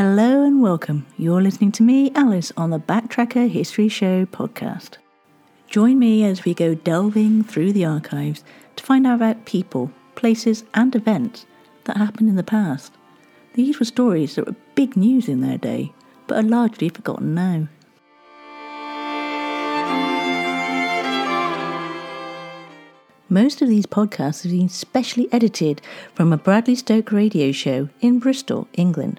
Hello and welcome. You're listening to me, Alice, on the Backtracker History Show podcast. Join me as we go delving through the archives to find out about people, places, and events that happened in the past. These were stories that were big news in their day, but are largely forgotten now. Most of these podcasts have been specially edited from a Bradley Stoke radio show in Bristol, England.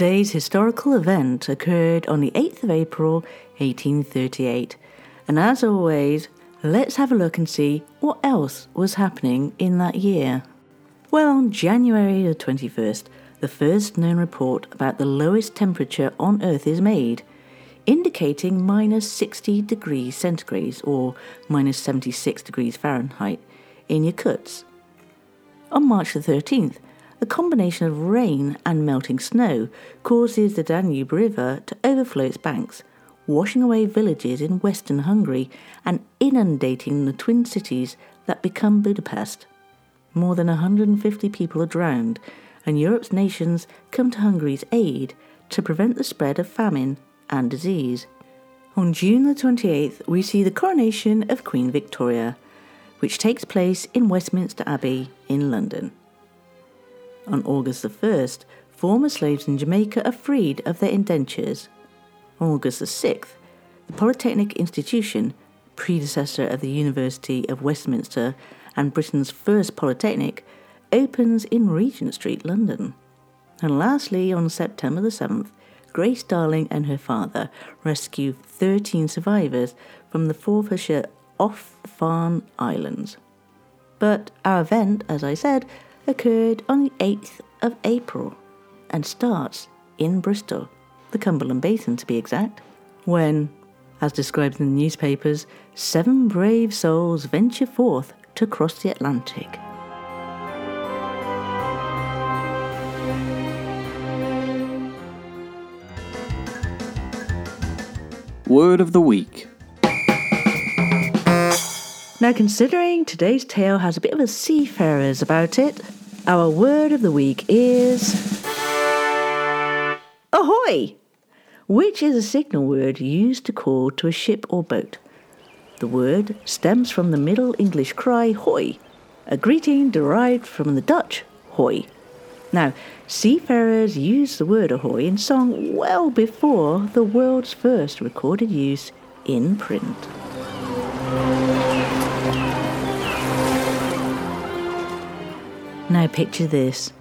Today's historical event occurred on the 8th of April 1838, and as always, let's have a look and see what else was happening in that year. Well, on January the 21st, the first known report about the lowest temperature on Earth is made, indicating minus 60 degrees centigrade or minus 76 degrees Fahrenheit in Yakutsk. On March the 13th, a combination of rain and melting snow causes the Danube River to overflow its banks, washing away villages in western Hungary and inundating the twin cities that become Budapest. More than 150 people are drowned, and Europe's nations come to Hungary's aid to prevent the spread of famine and disease. On June the 28th, we see the coronation of Queen Victoria, which takes place in Westminster Abbey in London. On August the 1st, former slaves in Jamaica are freed of their indentures. On August the 6th, the Polytechnic Institution, predecessor of the University of Westminster and Britain's first polytechnic, opens in Regent Street, London. And lastly, on September the 7th, Grace Darling and her father rescue 13 survivors from the Forfarshire off Farne Islands. But our event, as I said, occurred on the 8th of April and starts in Bristol, the Cumberland Basin to be exact, when, as described in the newspapers, seven brave souls venture forth to cross the Atlantic. Word of the Week. Now, considering today's tale has a bit of a seafarers about it, our word of the week is ahoy, which is a signal word used to call to a ship or boat. The word stems from the Middle English cry hoy, a greeting derived from the Dutch hoy. Now, seafarers used the word ahoy in song well before the world's first recorded use in print. Now picture this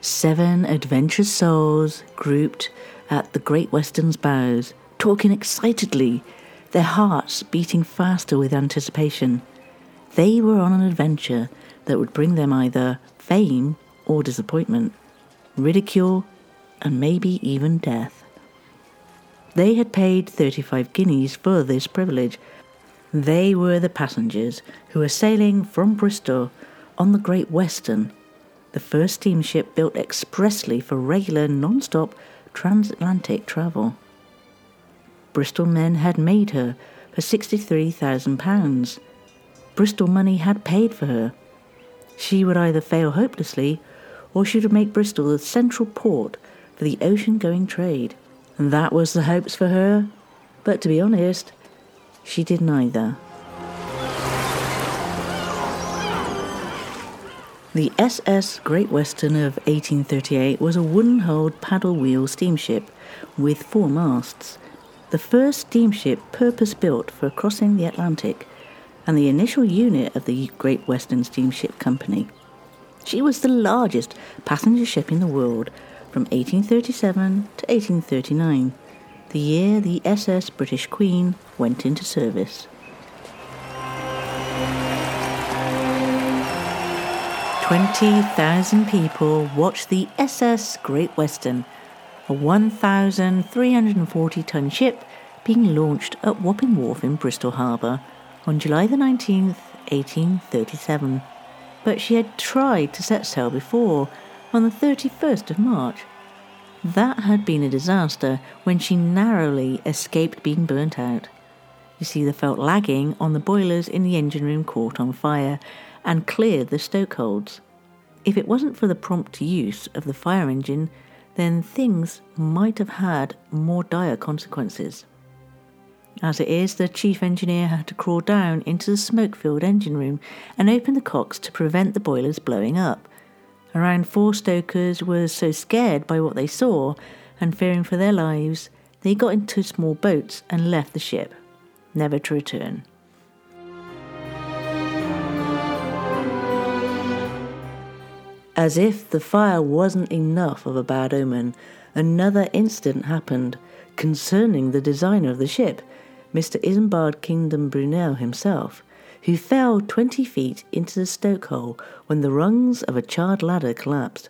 seven adventurous souls grouped at the Great Western's bows, talking excitedly, their hearts beating faster with anticipation. They were on an adventure that would bring them either fame or disappointment, ridicule, and maybe even death. They had paid 35 guineas for this privilege. They were the passengers who were sailing from Bristol on the Great Western, the first steamship built expressly for regular non stop transatlantic travel. Bristol men had made her for £63,000. Bristol money had paid for her. She would either fail hopelessly or she would make Bristol the central port for the ocean going trade. And that was the hopes for her. But to be honest, she did neither. The SS Great Western of 1838 was a wooden hulled paddle wheel steamship with four masts. the first steamship purpose built for crossing the Atlantic and the initial unit of the Great Western Steamship Company. She was the largest passenger ship in the world from 1837 to 1839, the year the SS British Queen went into service. 20,000 people watched the SS Great Western, a 1,340 ton ship being launched at Wapping Wharf in Bristol Harbour on July the 19th, 1837. But she had tried to set sail before, on the 31st of March. That had been a disaster when she narrowly escaped being burnt out. You see, the felt lagging on the boilers in the engine room caught on fire and cleared the stokeholds. If it wasn't for the prompt use of the fire engine, then things might have had more dire consequences. As it is, the chief engineer had to crawl down into the smoke filled engine room and open the cocks to prevent the boilers blowing up. Around four stokers were so scared by what they saw and fearing for their lives, they got into small boats and left the ship, never to return. As if the fire wasn't enough of a bad omen, another incident happened concerning the designer of the ship, Mr. Isambard Kingdom Brunel himself, who fell 20 feet into the stokehole when the rungs of a charred ladder collapsed.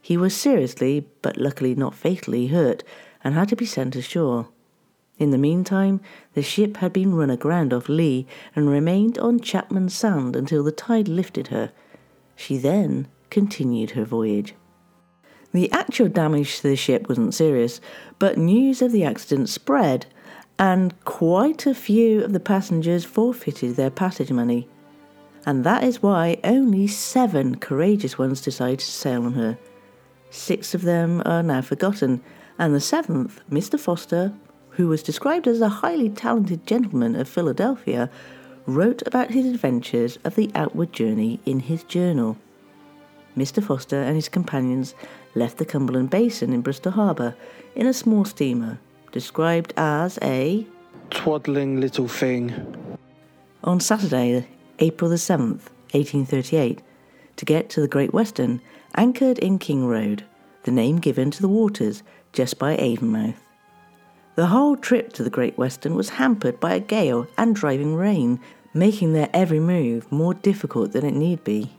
He was seriously, but luckily not fatally, hurt and had to be sent ashore. In the meantime, the ship had been run aground off Leigh and remained on Chapman Sands until the tide lifted her. She then continued her voyage. The actual damage to the ship wasn't serious, but news of the accident spread, and quite a few of the passengers forfeited their passage money. And that is why only seven courageous ones decided to sail on her. Six of them are now forgotten, and the seventh, Mr. Foster, who was described as a highly talented gentleman of Philadelphia, wrote about his adventures of the outward journey in his journal. Mr. Foster and his companions left the Cumberland Basin in Bristol Harbour in a small steamer, described as a twaddling little thing, on Saturday, April the 7th, 1838, to get to the Great Western, anchored in King Road, the name given to the waters just by Avonmouth. The whole trip to the Great Western was hampered by a gale and driving rain, making their every move more difficult than it need be.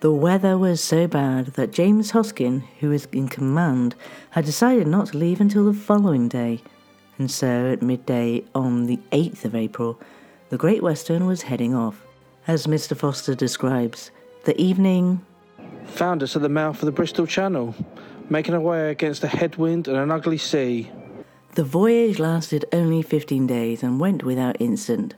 The weather was so bad that James Hosken, who was in command, had decided not to leave until the following day, and so at midday on the 8th of April, the Great Western was heading off. As Mr. Foster describes, the evening found us at the mouth of the Bristol Channel, making our way against a headwind and an ugly sea. The voyage lasted only 15 days and went without incident.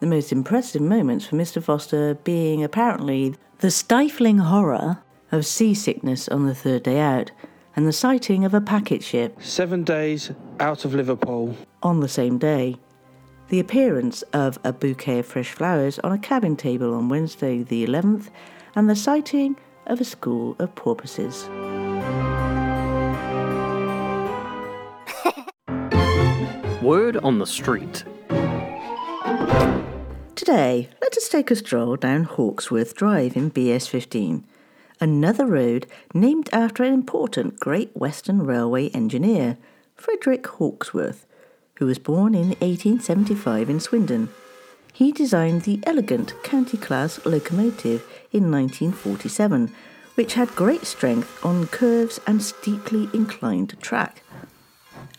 The most impressive moments for Mr. Foster being apparently the stifling horror of seasickness on the third day out, and the sighting of a packet ship. Seven days out of Liverpool. On the same day. The appearance of a bouquet of fresh flowers on a cabin table on Wednesday the 11th, and the sighting of a school of porpoises. Word on the street. Today, let us take a stroll down Hawksworth Drive in BS15, another road named after an important Great Western Railway engineer, Frederick Hawksworth, who was born in 1875 in Swindon. He designed the elegant county class locomotive in 1947, which had great strength on curves and steeply inclined track.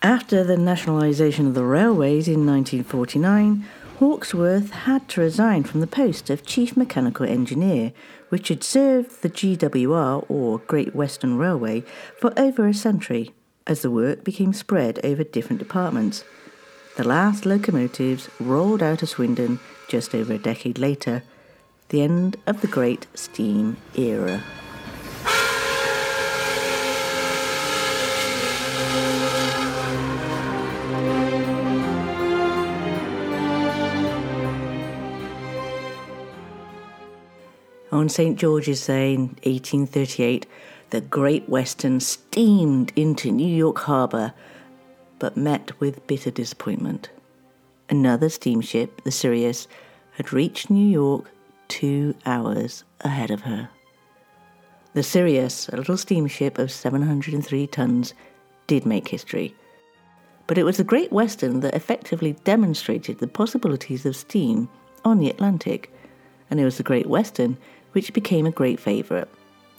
After the nationalisation of the railways in 1949, Hawksworth had to resign from the post of Chief Mechanical Engineer, which had served the GWR, or Great Western Railway, for over a century, as the work became spread over different departments. The last locomotives rolled out of Swindon just over a decade later, the end of the Great Steam Era. On St. George's Day in 1838, the Great Western steamed into New York Harbor, but met with bitter disappointment. Another steamship, the Sirius, had reached New York two hours ahead of her. The Sirius, a little steamship of 703 tons, did make history. But it was the Great Western that effectively demonstrated the possibilities of steam on the Atlantic, and it was the Great Western which became a great favourite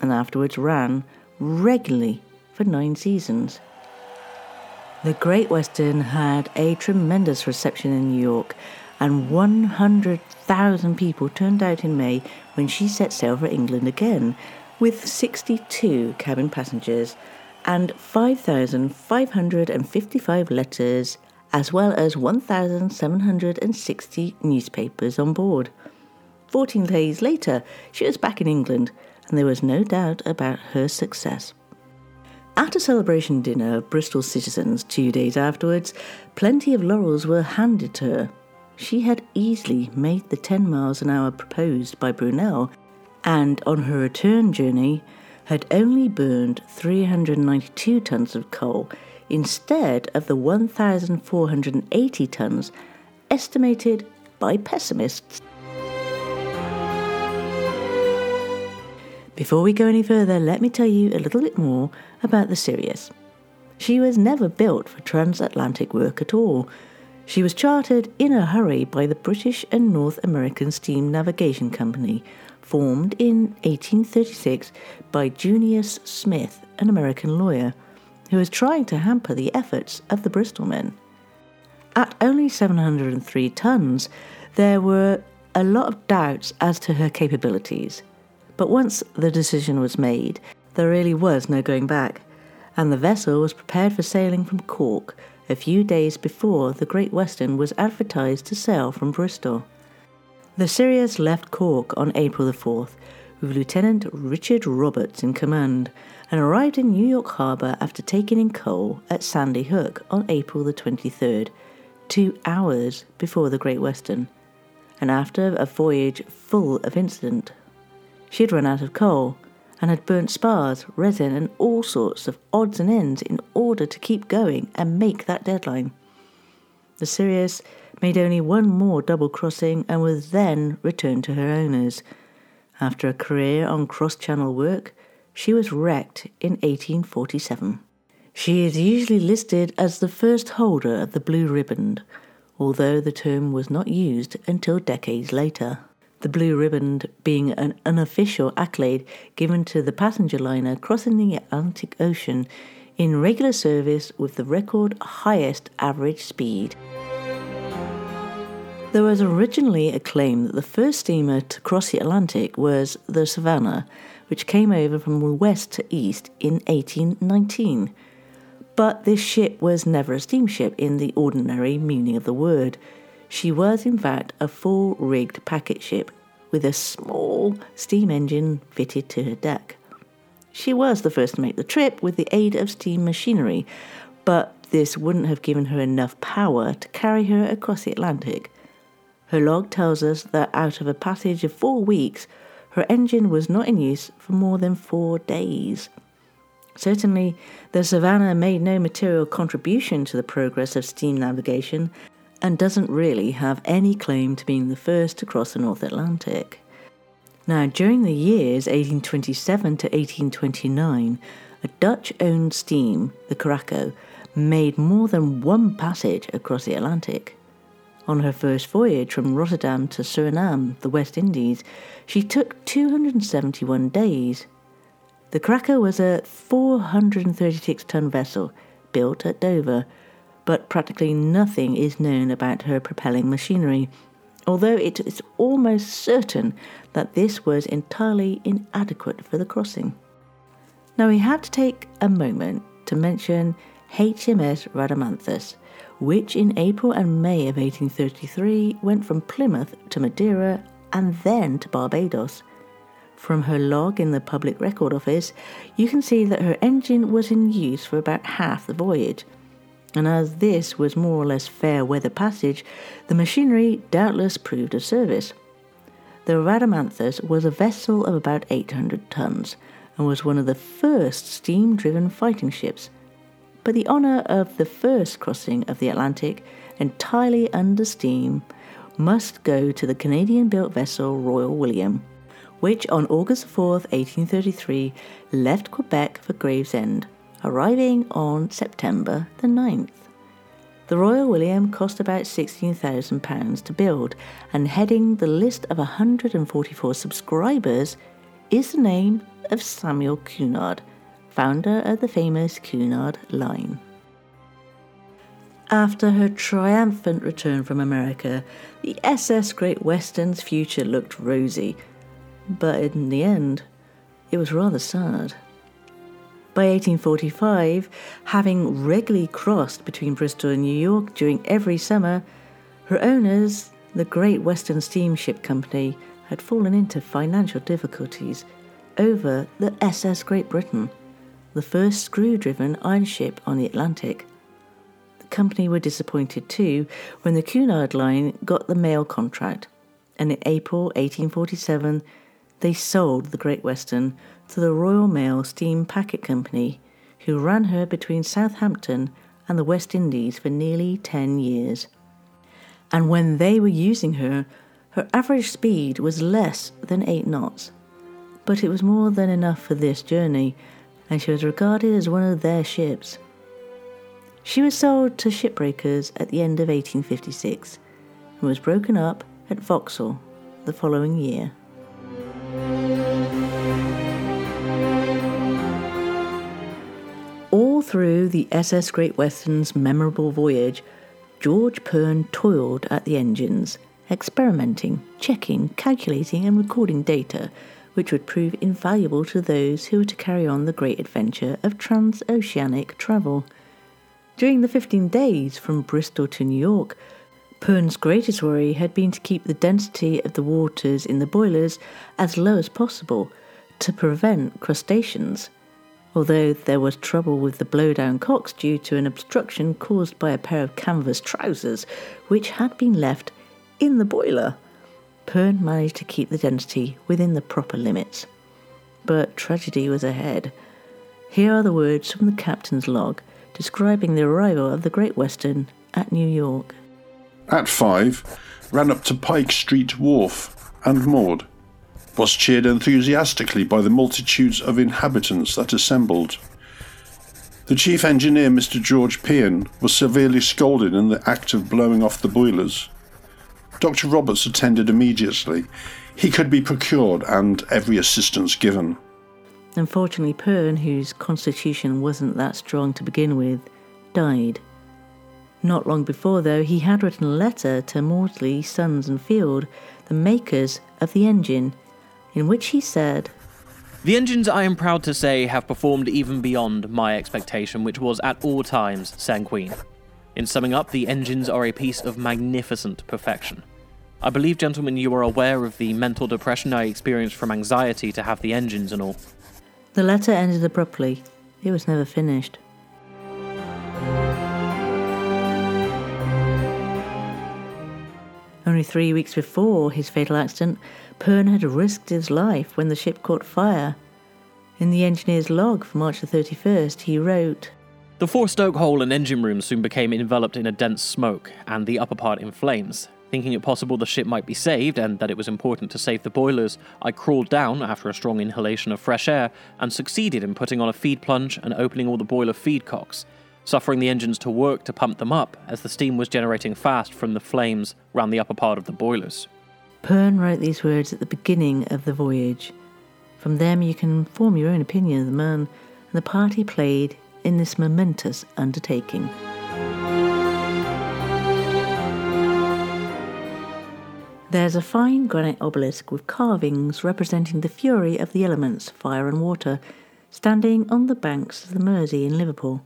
and afterwards ran regularly for nine seasons. The Great Western had a tremendous reception in New York, and 100,000 people turned out in May when she set sail for England again, with 62 cabin passengers and 5,555 letters, as well as 1,760 newspapers on board. Fourteen days later, she was back in England, and there was no doubt about her success. At a celebration dinner of Bristol citizens two days afterwards, plenty of laurels were handed to her. She had easily made the 10 miles an hour proposed by Brunel, and on her return journey, had only burned 392 tons of coal instead of the 1,480 tons estimated by pessimists. Before we go any further, let me tell you a little bit more about the Sirius. She was never built for transatlantic work at all. She was chartered in a hurry by the British and North American Steam Navigation Company, formed in 1836 by Junius Smith, an American lawyer, who was trying to hamper the efforts of the Bristol men. At only 703 tons, there were a lot of doubts as to her capabilities. But once the decision was made, there really was no going back, and the vessel was prepared for sailing from Cork a few days before the Great Western was advertised to sail from Bristol. The Sirius left Cork on April the 4th with Lieutenant Richard Roberts in command and arrived in New York Harbour after taking in coal at Sandy Hook on April the 23rd, two hours before the Great Western, and after a voyage full of incident. She had run out of coal and had burnt spars, resin, and all sorts of odds and ends in order to keep going and make that deadline. The Sirius made only one more double crossing and was then returned to her owners. After a career on cross channel work, she was wrecked in 1847. She is usually listed as the first holder of the Blue Riband, although the term was not used until decades later. The Blue Riband being an unofficial accolade given to the passenger liner crossing the Atlantic Ocean in regular service with the record highest average speed. There was originally a claim that the first steamer to cross the Atlantic was the Savannah, which came over from west to east in 1819. But this ship was never a steamship in the ordinary meaning of the word. She was, in fact, a full rigged packet ship with a small steam engine fitted to her deck. She was the first to make the trip with the aid of steam machinery, but this wouldn't have given her enough power to carry her across the Atlantic. Her log tells us that out of a passage of four weeks, her engine was not in use for more than four days. Certainly, the Savannah made no material contribution to the progress of steam navigation and doesn't really have any claim to being the first to cross the North Atlantic. Now, during the years 1827 to 1829, a Dutch owned steam, the Curaçao, made more than one passage across the Atlantic. On her first voyage from Rotterdam to Suriname, the West Indies, she took 271 days. The Curaçao was a 436 ton vessel built at Dover, but practically nothing is known about her propelling machinery, although it is almost certain that this was entirely inadequate for the crossing. Now we have to take a moment to mention HMS Rhadamanthus which in April and May of 1833 went from Plymouth to Madeira and then to Barbados. From her log in the Public Record Office, you can see that her engine was in use for about half the voyage. And as this was more or less fair weather passage, the machinery doubtless proved of service. The Rhadamanthus was a vessel of about 800 tons and was one of the first steam driven fighting ships but the honour of the first crossing of the Atlantic, entirely under steam, must go to the Canadian built vessel Royal William, which on August 4th, 1833, left Quebec for Gravesend, arriving on September the 9th. The Royal William cost about £16,000 to build, and heading the list of 144 subscribers is the name of Samuel Cunard, founder of the famous Cunard Line. After her triumphant return from America, the SS Great Western's future looked rosy, but in the end, it was rather sad. By 1845, having regularly crossed between Bristol and New York during every summer, her owners, the Great Western Steamship Company, had fallen into financial difficulties over the SS Great Britain, the first screw driven iron ship on the Atlantic. The company were disappointed too when the Cunard Line got the mail contract, and in April 1847 they sold the Great Western to the Royal Mail Steam Packet Company, who ran her between Southampton and the West Indies for nearly 10 years. And when they were using her, her average speed was less than 8 knots. But it was more than enough for this journey, and she was regarded as one of their ships. She was sold to shipbreakers at the end of 1856 and was broken up at Vauxhall the following year. Through the SS Great Western's memorable voyage, George Pearn toiled at the engines, experimenting, checking, calculating, and recording data which would prove invaluable to those who were to carry on the great adventure of transoceanic travel. During the 15 days from Bristol to New York, Pearn's greatest worry had been to keep the density of the waters in the boilers as low as possible to prevent crustaceans although there was trouble with the blowdown cocks due to an obstruction caused by a pair of canvas trousers which had been left in the boiler. Pearn managed to keep the density within the proper limits. But tragedy was ahead. Here are the words from the captain's log describing the arrival of the Great Western at New York. At five, ran up to Pike Street Wharf and moored was cheered enthusiastically by the multitudes of inhabitants that assembled. The chief engineer, Mr. George Pearn, was severely scolded in the act of blowing off the boilers. Dr. Roberts attended immediately. He could be procured and every assistance given. Unfortunately, Pearn, whose constitution wasn't that strong to begin with, died. Not long before, though, he had written a letter to Maudslay, Sons and Field, the makers of the engine, in which he said, The engines, I am proud to say, have performed even beyond my expectation, which was at all times sanguine. In summing up, the engines are a piece of magnificent perfection. I believe, gentlemen, you are aware of the mental depression I experienced from anxiety to have the engines and all. The letter ended abruptly. It was never finished. Only three weeks before his fatal accident, Pearn had risked his life when the ship caught fire. In the engineer's log for March the 31st, he wrote The forestoke hole and engine room soon became enveloped in a dense smoke, and the upper part in flames. Thinking it possible the ship might be saved and that it was important to save the boilers, I crawled down after a strong inhalation of fresh air and succeeded in putting on a feed plunge and opening all the boiler feed cocks, suffering the engines to work to pump them up as the steam was generating fast from the flames round the upper part of the boilers. Pearn wrote these words at the beginning of the voyage. From them, you can form your own opinion of the man and the part he played in this momentous undertaking. There's a fine granite obelisk with carvings representing the fury of the elements, fire and water, standing on the banks of the Mersey in Liverpool.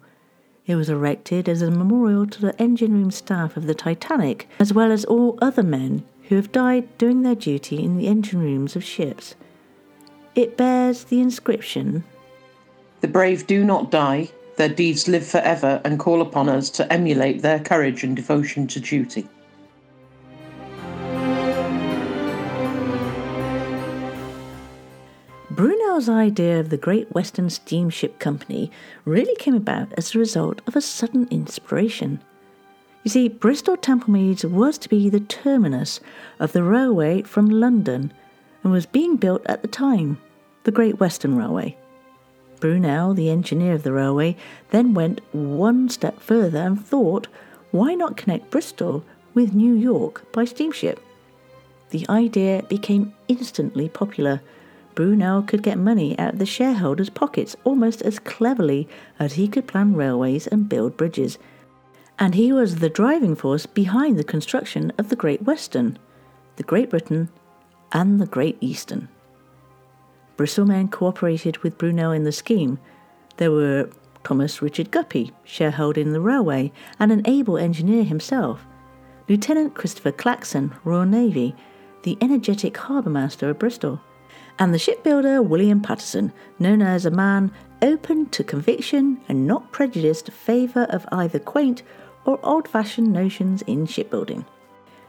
It was erected as a memorial to the engine room staff of the Titanic, as well as all other men who have died doing their duty in the engine rooms of ships. It bears the inscription The brave do not die, their deeds live forever and call upon us to emulate their courage and devotion to duty. Brunel's idea of the Great Western Steamship Company really came about as a result of a sudden inspiration. You see, Bristol Temple Meads was to be the terminus of the railway from London and was being built at the time, the Great Western Railway. Brunel, the engineer of the railway, then went one step further and thought, why not connect Bristol with New York by steamship? The idea became instantly popular. Brunel could get money out of the shareholders' pockets almost as cleverly as he could plan railways and build bridges. And he was the driving force behind the construction of the Great Western, the Great Britain, and the Great Eastern. Bristol men cooperated with Brunel in the scheme. There were Thomas Richard Guppy, shareholder in the railway and an able engineer himself, Lieutenant Christopher Claxton, Royal Navy, the energetic harbour master of Bristol, and the shipbuilder William Patterson, known as a man open to conviction and not prejudiced favour of either quaint or old fashioned notions in shipbuilding.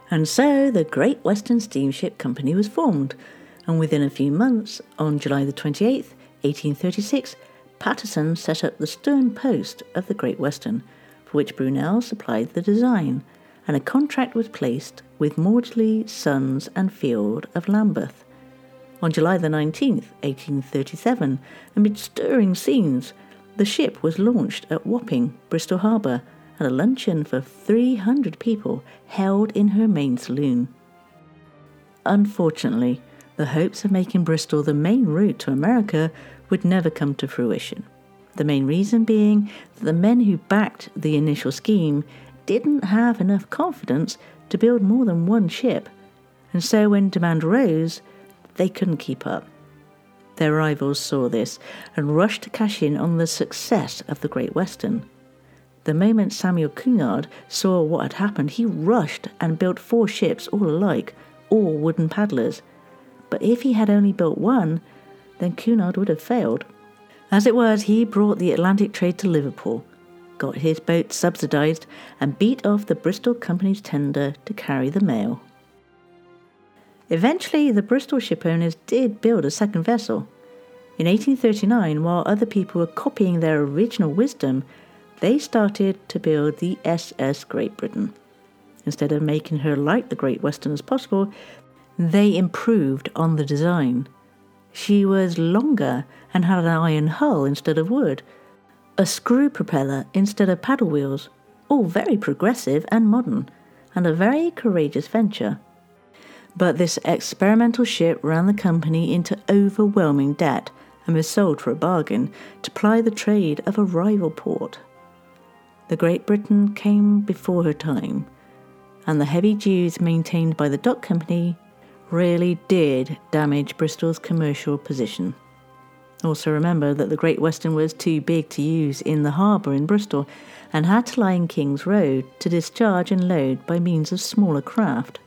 And so the Great Western Steamship Company was formed, and within a few months, on July the 28th, 1836, Patterson set up the stern post of the Great Western, for which Brunel supplied the design, and a contract was placed with Maudslay, Sons and Field of Lambeth. On July the 19th, 1837, amid stirring scenes, the ship was launched at Wapping, Bristol Harbour, and a luncheon for 300 people held in her main saloon. Unfortunately, the hopes of making Bristol the main route to America would never come to fruition. The main reason being that the men who backed the initial scheme didn't have enough confidence to build more than one ship, and so when demand rose, they couldn't keep up. Their rivals saw this and rushed to cash in on the success of the Great Western. The moment Samuel Cunard saw what had happened, he rushed and built four ships all alike, all wooden paddlers. But if he had only built one, then Cunard would have failed. As it was, he brought the Atlantic trade to Liverpool, got his boat subsidised, and beat off the Bristol Company's tender to carry the mail. Eventually, the Bristol shipowners did build a second vessel. In 1839, while other people were copying their original wisdom, they started to build the SS Great Britain. Instead of making her like the Great Western as possible, they improved on the design. She was longer and had an iron hull instead of wood, a screw propeller instead of paddle wheels, all very progressive and modern, and a very courageous venture. But this experimental ship ran the company into overwhelming debt and was sold for a bargain to ply the trade of a rival port. The Great Britain came before her time, and the heavy dues maintained by the dock company really did damage Bristol's commercial position. Also, remember that the Great Western was too big to use in the harbour in Bristol and had to lie in King's Road to discharge and load by means of smaller craft.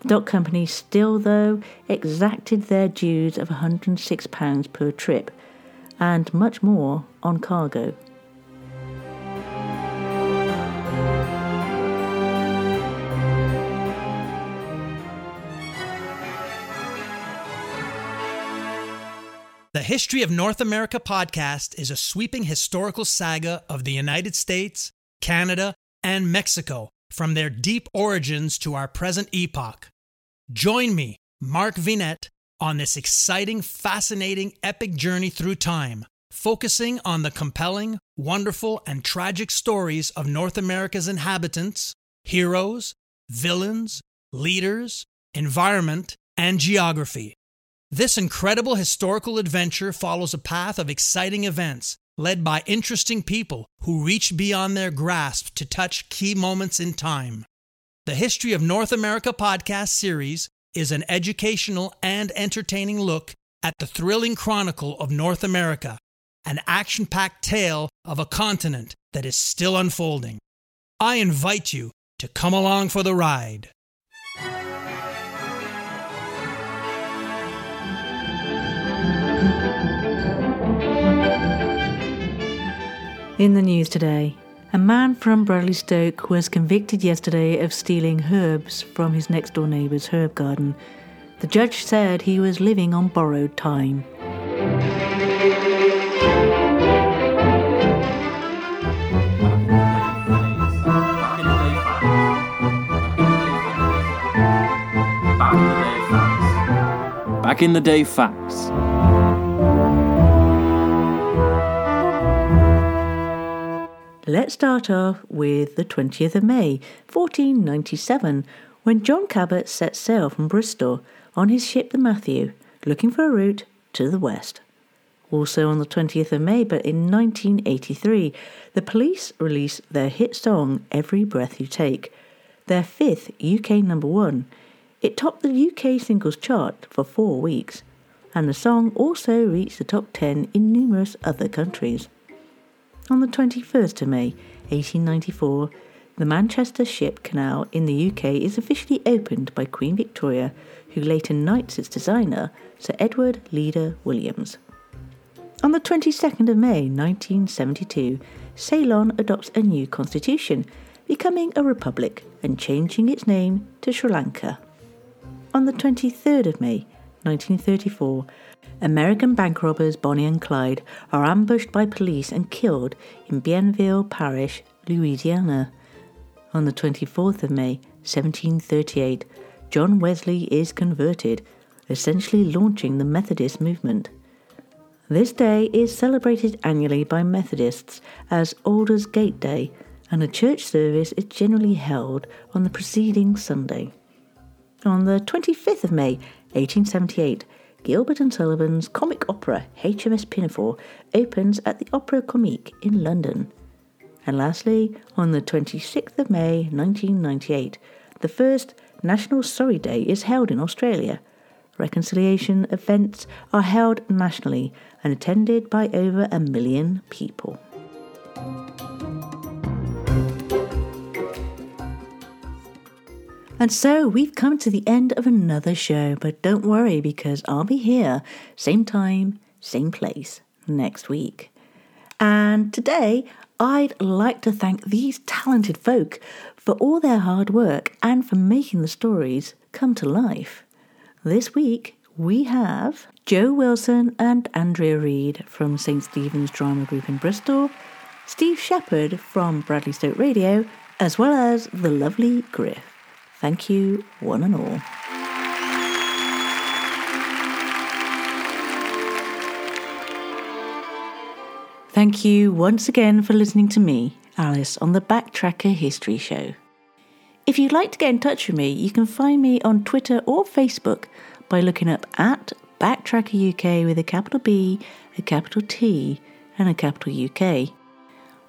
The dock company still, though, exacted their dues of £106 per trip and much more on cargo. The History of North America podcast is a sweeping historical saga of the United States, Canada, and Mexico from their deep origins to our present epoch. Join me, Mark Vinet, on this exciting, fascinating, epic journey through time, focusing on the compelling, wonderful, and tragic stories of North America's inhabitants, heroes, villains, leaders, environment, and geography. This incredible historical adventure follows a path of exciting events led by interesting people who reach beyond their grasp to touch key moments in time. The History of North America podcast series is an educational and entertaining look at the thrilling chronicle of North America, an action packed tale of a continent that is still unfolding. I invite you to come along for the ride. In the news today, a man from Bradley Stoke was convicted yesterday of stealing herbs from his next door neighbour's herb garden. The judge said he was living on borrowed time. Back in the day facts. Let's start off with the 20th of May, 1497, when John Cabot set sail from Bristol on his ship the Matthew, looking for a route to the west. Also on the 20th of May, but in 1983, the police released their hit song Every Breath You Take, their fifth UK number one. It topped the UK singles chart for four weeks, and the song also reached the top 10 in numerous other countries. On the 21st of May, 1894, the Manchester Ship Canal in the UK is officially opened by Queen Victoria, who later knights its designer, Sir Edward Leader Williams. On the 22nd of May 1972, Ceylon adopts a new constitution, becoming a republic and changing its name to Sri Lanka. On the 23rd of May 1934, American bank robbers Bonnie and Clyde are ambushed by police and killed in Bienville Parish, Louisiana. On the 24th of May 1738, John Wesley is converted, essentially launching the Methodist movement. This day is celebrated annually by Methodists as Aldersgate Day, and a church service is generally held on the preceding Sunday. On the 25th of May, 1878, Gilbert and Sullivan's comic opera HMS Pinafore opens at the Opera Comique in London. And lastly, on the 26th of May 1998, the first National Sorry Day is held in Australia. Reconciliation events are held nationally and attended by over a million people. And so we've come to the end of another show, but don't worry because I'll be here, same time, same place, next week. And today, I'd like to thank these talented folk for all their hard work and for making the stories come to life. This week, we have Joe Wilson and Andrea Reed from St. Stephen's Drama Group in Bristol, Steve Shepherd from Bradley Stoke Radio, as well as the lovely Griff. Thank you, one and all. Thank you once again for listening to me, Alice, on the Backtracker History Show. If you'd like to get in touch with me, you can find me on Twitter or Facebook by looking up at Backtracker UK with a capital B, a capital T, and a capital UK.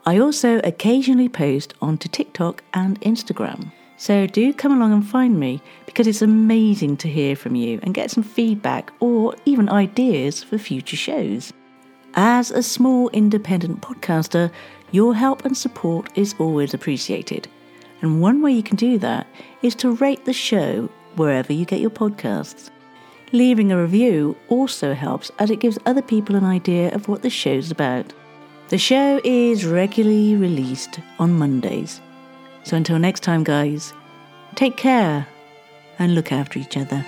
I also occasionally post onto TikTok and Instagram. So do come along and find me because it's amazing to hear from you and get some feedback or even ideas for future shows. As a small independent podcaster, your help and support is always appreciated. And one way you can do that is to rate the show wherever you get your podcasts. Leaving a review also helps as it gives other people an idea of what the show's about. The show is regularly released on Mondays. So until next time, guys, take care and look after each other.